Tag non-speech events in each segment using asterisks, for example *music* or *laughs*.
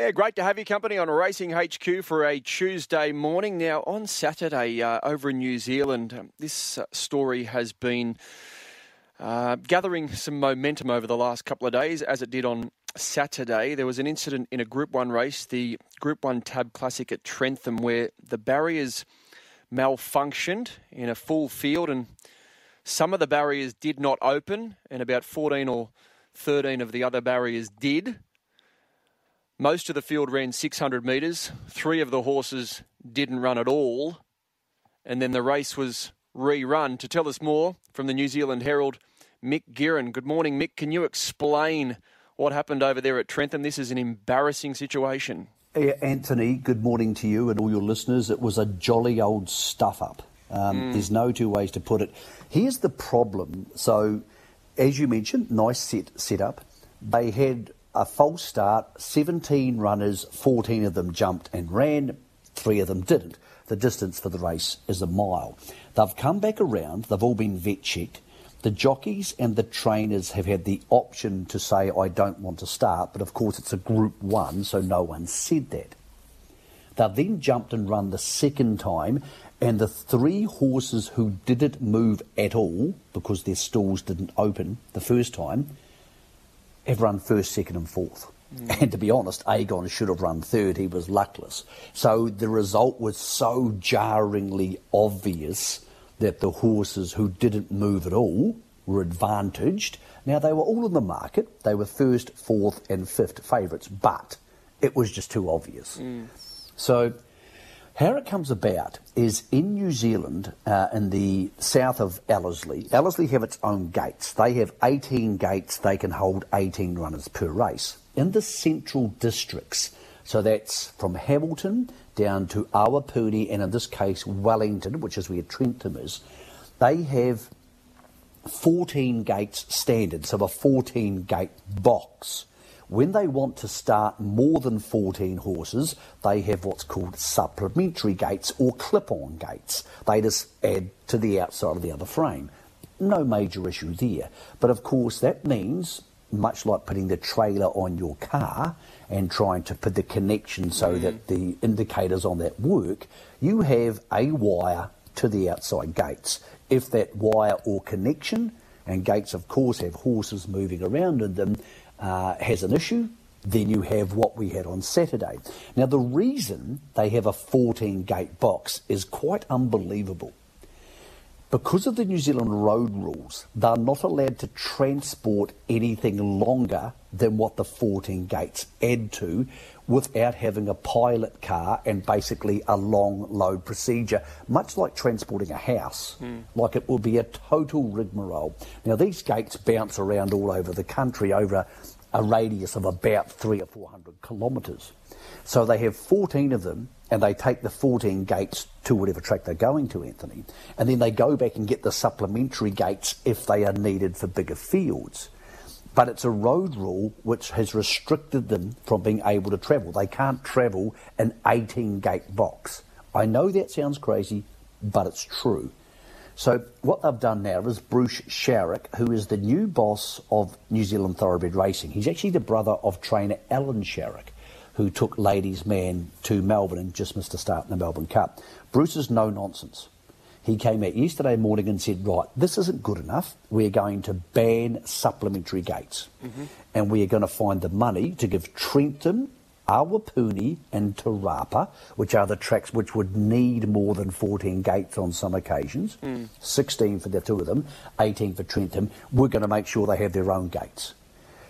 Yeah, great to have you company on Racing HQ for a Tuesday morning. Now, on Saturday uh, over in New Zealand, um, this uh, story has been uh, gathering some momentum over the last couple of days, as it did on Saturday. There was an incident in a Group 1 race, the Group 1 Tab Classic at Trentham, where the barriers malfunctioned in a full field and some of the barriers did not open, and about 14 or 13 of the other barriers did. Most of the field ran 600 metres. Three of the horses didn't run at all. And then the race was rerun. To tell us more from the New Zealand Herald, Mick Guerin. Good morning, Mick. Can you explain what happened over there at Trentham? This is an embarrassing situation. Yeah, Anthony, good morning to you and all your listeners. It was a jolly old stuff up. Um, mm. There's no two ways to put it. Here's the problem. So, as you mentioned, nice set setup. They had a false start, 17 runners, 14 of them jumped and ran, three of them didn't. The distance for the race is a mile. They've come back around, they've all been vet checked. The jockeys and the trainers have had the option to say, I don't want to start, but of course it's a group one, so no one said that. They've then jumped and run the second time, and the three horses who didn't move at all because their stalls didn't open the first time have run first, second, and fourth. Mm. And to be honest, Aegon should have run third. He was luckless. So the result was so jarringly obvious that the horses who didn't move at all were advantaged. Now, they were all in the market. They were first, fourth, and fifth favourites, but it was just too obvious. Mm. So how it comes about is in New Zealand, uh, in the south of Ellerslie, Ellerslie have its own gates. They have 18 gates, they can hold 18 runners per race. In the central districts, so that's from Hamilton down to Awapuni, and in this case Wellington, which is where Trentham is, they have 14 gates standard, so a 14 gate box. When they want to start more than 14 horses, they have what's called supplementary gates or clip on gates. They just add to the outside of the other frame. No major issue there. But of course, that means, much like putting the trailer on your car and trying to put the connection so mm. that the indicators on that work, you have a wire to the outside gates. If that wire or connection, and gates of course have horses moving around in them, uh, has an issue, then you have what we had on Saturday. Now, the reason they have a 14 gate box is quite unbelievable. Because of the New Zealand road rules, they're not allowed to transport anything longer than what the 14 gates add to without having a pilot car and basically a long load procedure, much like transporting a house. Mm. Like it will be a total rigmarole. Now, these gates bounce around all over the country over a radius of about three or four hundred kilometres. So they have 14 of them, and they take the 14 gates to whatever track they're going to, Anthony. And then they go back and get the supplementary gates if they are needed for bigger fields. But it's a road rule which has restricted them from being able to travel. They can't travel an 18 gate box. I know that sounds crazy, but it's true. So what they've done now is Bruce Sharrock, who is the new boss of New Zealand Thoroughbred Racing. He's actually the brother of trainer Alan Sharrock, who took Ladies Man to Melbourne and just missed a start in the Melbourne Cup. Bruce is no nonsense. He came out yesterday morning and said, right, this isn't good enough. We're going to ban supplementary gates. Mm-hmm. And we are going to find the money to give Trentham, Awapuni and Te Rapa, which are the tracks which would need more than 14 gates on some occasions, mm. 16 for the two of them, 18 for Trentham. we're going to make sure they have their own gates.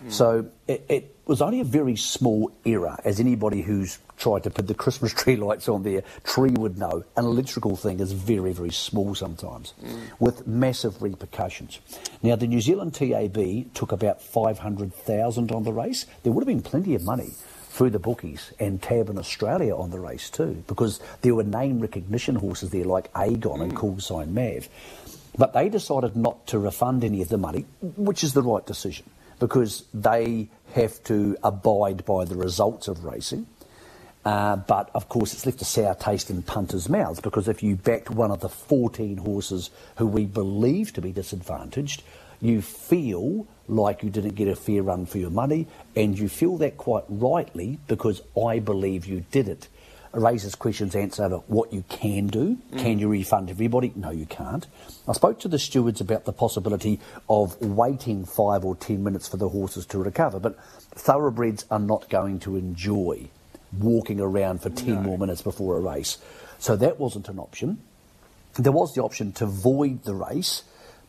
Mm. So it, it, was only a very small error, as anybody who's tried to put the Christmas *laughs* tree lights on their tree would know. An electrical thing is very, very small sometimes, mm. with massive repercussions. Now, the New Zealand TAB took about 500,000 on the race. There would have been plenty of money through the bookies and Tab in Australia on the race too, because there were name recognition horses there like Aegon mm. and Call Sign Mav. But they decided not to refund any of the money, which is the right decision, because they have to abide by the results of racing. Uh, but of course, it's left a sour taste in punters' mouths because if you backed one of the 14 horses who we believe to be disadvantaged, You feel like you didn't get a fair run for your money, and you feel that quite rightly because I believe you did it. Raises questions answered over what you can do. Can you refund everybody? No, you can't. I spoke to the stewards about the possibility of waiting five or ten minutes for the horses to recover, but thoroughbreds are not going to enjoy walking around for 10 No. more minutes before a race. So that wasn't an option. There was the option to void the race,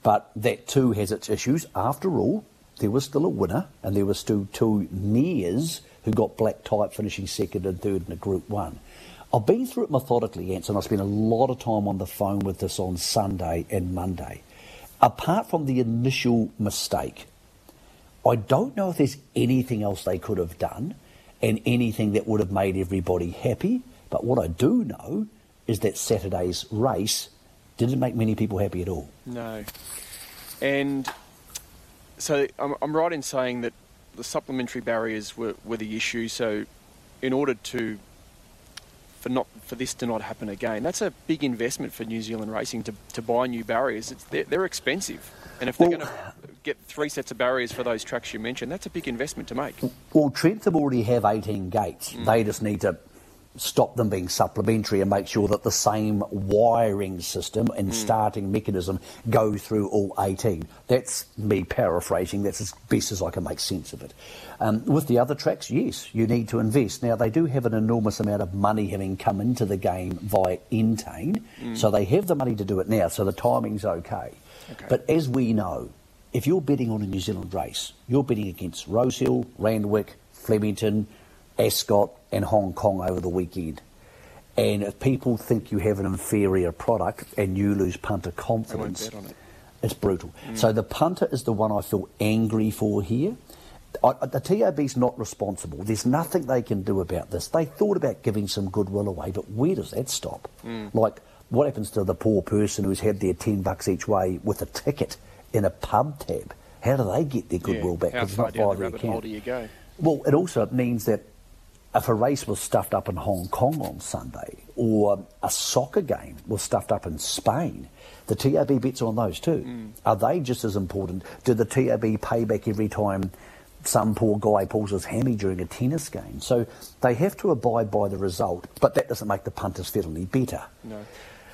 but that too has its issues. After all, there was still a winner, and there were still two nears who got black type finishing second and third in a Group 1. I've been through it methodically, Ants, and I spent a lot of time on the phone with this on Sunday and Monday. Apart from the initial mistake, I don't know if there's anything else they could have done and anything that would have made everybody happy. But what I do know is that Saturday's race didn't make many people happy at all. No. And so I'm, I'm right in saying that the supplementary barriers were, were the issue. So, in order to for not for this to not happen again, that's a big investment for New Zealand racing to, to buy new barriers. It's, they're, they're expensive, and if they're Well- going to get three sets of barriers for those tracks you mentioned, that's a big investment to make. Well, Trentham already have 18 gates. Mm. They just need to stop them being supplementary and make sure that the same wiring system and starting mechanism go through all 18. That's me paraphrasing. That's as best as I can make sense of it. Um, with the other tracks, yes, you need to invest. Now, they do have an enormous amount of money having come into the game via Entain, so they have the money to do it now, so the timing's okay. Okay. But as we know, if you're betting on a New Zealand race, you're betting against Rosehill, Randwick, Flemington, Ascot, and Hong Kong over the weekend. And if people think you have an inferior product and you lose punter confidence, it. it's brutal. Mm. So the punter is the one I feel angry for here. I, the TAB's not responsible. There's nothing they can do about this. They thought about giving some goodwill away, but where does that stop? Mm. Like, what happens to the poor person who's had their 10 bucks each way with a ticket in a pub tab? How do they get their goodwill back? How far not down the rabbit hole do you go? Well, it also means that if a race was stuffed up in Hong Kong on Sunday, or a soccer game was stuffed up in Spain, the TAB bets on those too. Are they just as important? Do the TAB pay back every time some poor guy pulls his hammy during a tennis game? So they have to abide by the result, but that doesn't make the punters feel any better. No.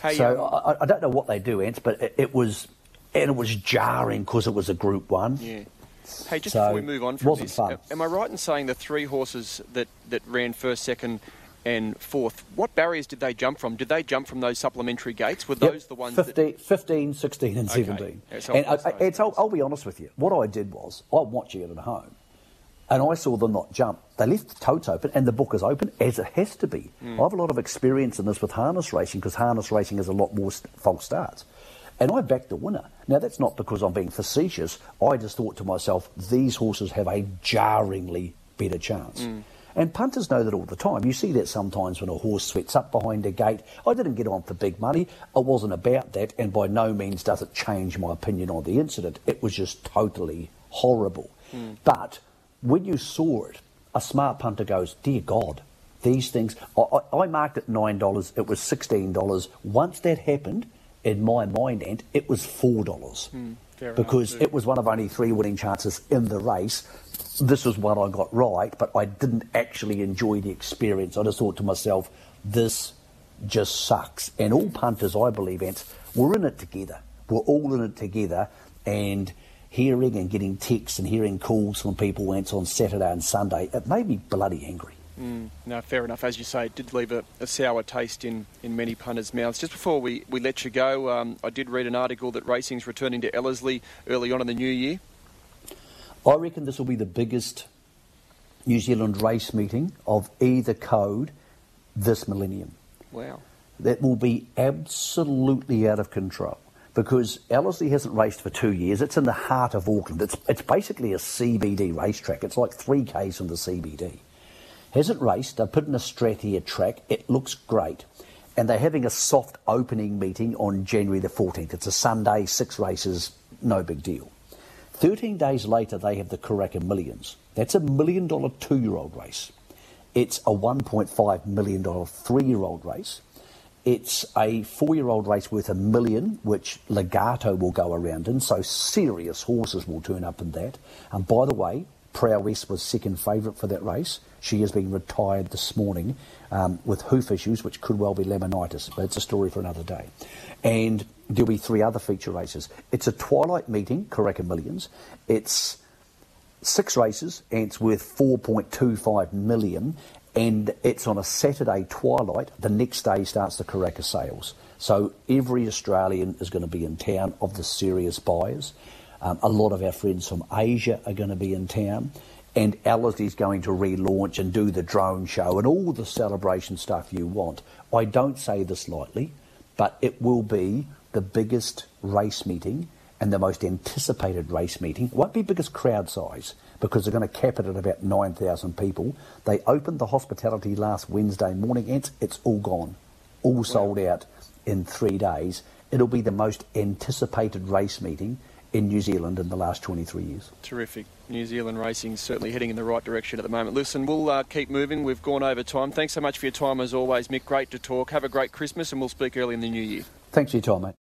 Hey, so um, I, I don't know what they do, Ants, but it, it was, and it was jarring because it was a Group One. Yeah. Hey, just So, before we move on from this, fun. am I right in saying the three horses that, that ran first, second, and fourth, what barriers did they jump from? Did they jump from those supplementary gates? Were Yep, those the ones 15, 15 16 and Okay. 17. Yeah, so and I, I'll pass I, those it's, I'll. I'll be honest with you. What I did was, I'm watching it at home, and I saw them not jump. They left the totes open, and the book is open, as it has to be. Hmm. I have a lot of experience in this with harness racing, because harness racing is a lot more st- false starts. And I backed the winner. Now, that's not because I'm being facetious. I just thought to myself, these horses have a jarringly better chance. Hmm. And punters know that all the time. You see that sometimes when a horse sweats up behind a gate. I didn't get on for big money. I wasn't about that, and by no means does it change my opinion on the incident. It was just totally horrible. But when you saw it, a smart punter goes, Dear God, these things. I, I, I marked it $9, it was $16. Once that happened, in my mind, and it was $4 hmm, fair enough, because too. it was one of only three winning chances in the race. This was one I got right, but I didn't actually enjoy the experience. I just thought to myself, this just sucks. And all punters, I believe, Ants, we're in it together. We're all in it together. And hearing and getting texts and hearing calls from people, Ants, on Saturday and Sunday, it made me bloody angry. No, fair enough. As you say, it did leave a, a sour taste in, in many punters' mouths. Just before we, we let you go, um, I did read an article that racing's returning to Ellerslie early on in the new year. I reckon this will be the biggest New Zealand race meeting of either code this millennium. Wow. that will be absolutely out of control because Ellerslie hasn't raced for two years. It's in the heart of Auckland. It's, it's basically a CBD racetrack. It's like 3Ks from the CBD. Hasn't raced. They're putting a StrathAyr track. It looks great. And they're having a soft opening meeting on January the 14th. It's a Sunday, six races, no big deal. 13 days later, they have the Karaka Millions. That's a million dollar two year old race. It's a $1.5 million three year old race. it's a four-year-old race worth a million, which Legato will go around in. So serious horses will turn up in that. And by the way, Prowess was second favourite for that race. She has been retired this morning um, with hoof issues, which could well be laminitis, but it's a story for another day. And there'll be three other feature races. It's a twilight meeting, Karaka Millions. It's six races, and it's worth 4.25 million. And it's on a Saturday twilight. The next day starts the Karaka sales. So every Australian is going to be in town of the serious buyers. Um, a lot of our friends from Asia are going to be in town. And Alice is going to relaunch and do the drone show and all the celebration stuff you want. I don't say this lightly, but it will be the biggest race meeting and the most anticipated race meeting. It won't be biggest crowd size because they're going to cap it at about 9,000 people. They opened the hospitality last Wednesday morning and it's all gone, all sold out in three days. It'll be the most anticipated race meeting in New Zealand in the last 23 years. Terrific. New Zealand racing certainly heading in the right direction at the moment. Listen, we'll uh, keep moving. We've gone over time. Thanks so much for your time as always, Mick. Great to talk. Have a great Christmas and we'll speak early in the new year. Thanks for your time, mate.